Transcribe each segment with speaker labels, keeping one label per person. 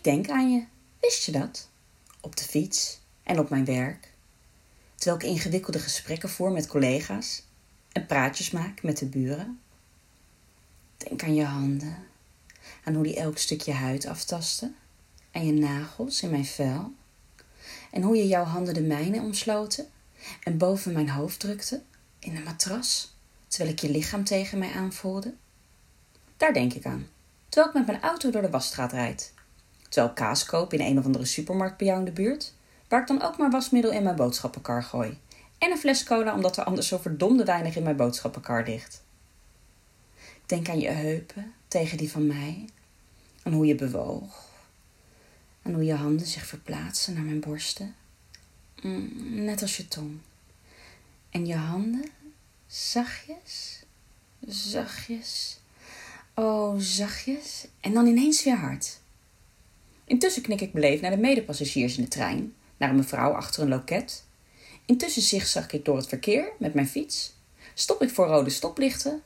Speaker 1: Ik denk aan je. Wist je dat? Op de fiets en op mijn werk. Terwijl ik ingewikkelde gesprekken voer met collega's en praatjes maak met de buren. Denk aan je handen, aan hoe die elk stukje huid aftasten, aan je nagels in mijn vel en hoe je jouw handen de mijne omsloten en boven mijn hoofd drukte in de matras, terwijl ik je lichaam tegen mij aanvoelde. Daar denk ik aan, terwijl ik met mijn auto door de wasstraat rijd. Terwijl kaas koop in een of andere supermarkt bij jou in de buurt, waar ik dan ook maar wasmiddel in mijn boodschappenkar gooi. En een fles cola, omdat er anders zo verdomde weinig in mijn boodschappenkar ligt. Ik denk aan je heupen tegen die van mij, aan hoe je bewoog, aan hoe je handen zich verplaatsen naar mijn borsten, mm, net als je tong. En je handen, zachtjes, zachtjes, oh zachtjes, en dan ineens weer hard. Intussen knik ik beleefd naar de medepassagiers in de trein, naar een mevrouw achter een loket. Intussen zigzag ik door het verkeer met mijn fiets. Stop ik voor rode stoplichten,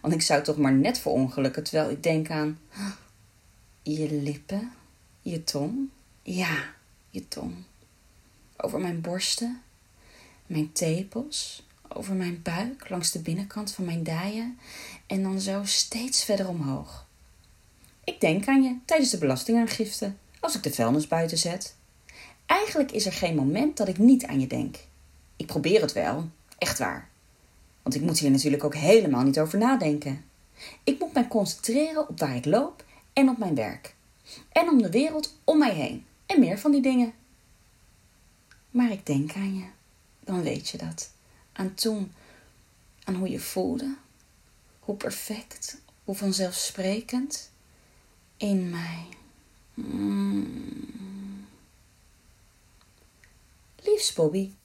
Speaker 1: want ik zou toch maar net voor ongelukken terwijl ik denk aan je lippen, je tong. Ja, je tong. Over mijn borsten, mijn tepels, over mijn buik, langs de binnenkant van mijn dijen en dan zo steeds verder omhoog. Ik denk aan je tijdens de belastingaangifte, als ik de vuilnis buiten zet. Eigenlijk is er geen moment dat ik niet aan je denk. Ik probeer het wel, echt waar. Want ik moet hier natuurlijk ook helemaal niet over nadenken. Ik moet mij concentreren op waar ik loop en op mijn werk. En om de wereld om mij heen. En meer van die dingen. Maar ik denk aan je. Dan weet je dat. Aan toen. Aan hoe je voelde. Hoe perfect. Hoe vanzelfsprekend. In mij. Mm. Liefst Bobby.